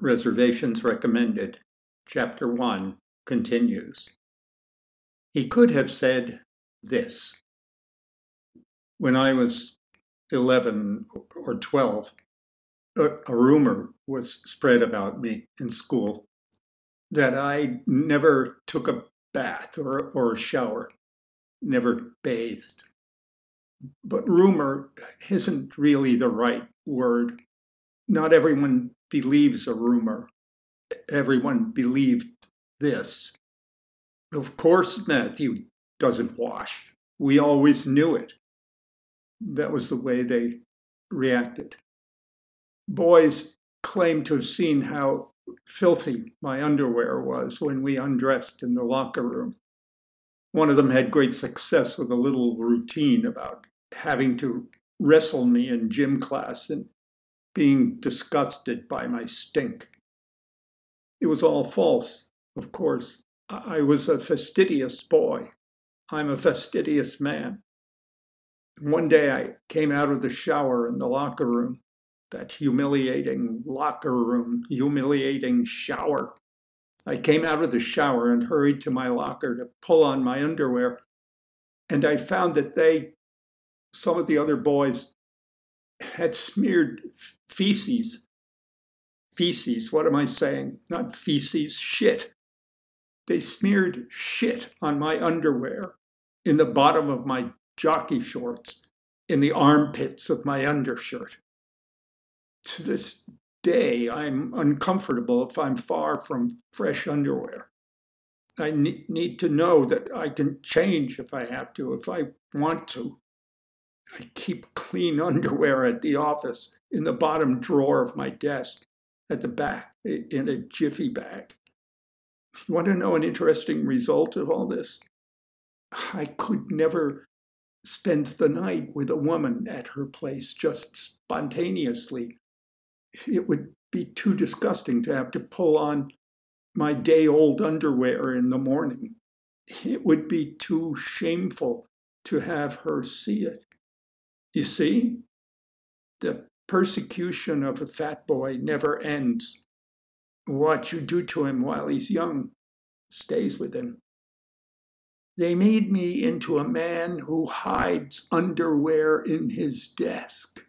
Reservations Recommended, Chapter 1 continues. He could have said this. When I was 11 or 12, a, rumor was spread about me in school that I never took a bath or, or a shower, never bathed. But rumor isn't really the right word. Not everyone believes a rumor. Everyone believed this. Of course, Matthew doesn't wash. We always knew it. That was the way they reacted. Boys claimed to have seen how filthy my underwear was when we undressed in the locker room. One of them had great success with a little routine about having to wrestle me in gym class and being disgusted by my stink. It was all false, of course. I was a fastidious boy. I'm a fastidious man. One day I came out of the shower in the locker room, that humiliating locker room, humiliating shower. I came out of the shower and hurried to my locker to pull on my underwear. And I found that they, some of the other boys, had smeared feces. Feces, what am I saying? Not feces, shit. They smeared shit on my underwear, in the bottom of my jockey shorts, in the armpits of my undershirt. To this day, I'm uncomfortable if I'm far from fresh underwear. I need to know that I can change if I have to, if I want to. I keep clean underwear at the office in the bottom drawer of my desk at the back in a jiffy bag. You want to know an interesting result of all this? I could never spend the night with a woman at her place just spontaneously. It would be too disgusting to have to pull on my day old underwear in the morning. It would be too shameful to have her see it. You see, the persecution of a fat boy never ends. What you do to him while he's young stays with him. They made me into a man who hides underwear in his desk.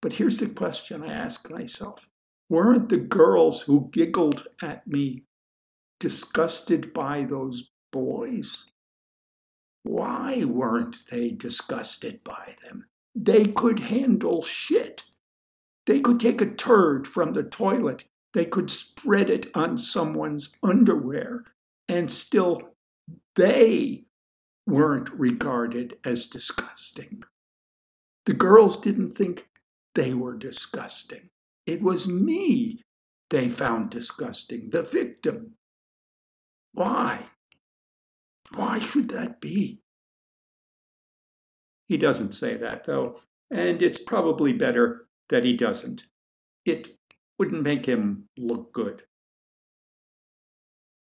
But here's the question I ask myself Weren't the girls who giggled at me disgusted by those boys? Why weren't they disgusted by them? They could handle shit. They could take a turd from the toilet, they could spread it on someone's underwear, and still they weren't regarded as disgusting. The girls didn't think they were disgusting. It was me they found disgusting, the victim. Why? Why should that be? He doesn't say that, though, and it's probably better that he doesn't. It wouldn't make him look good.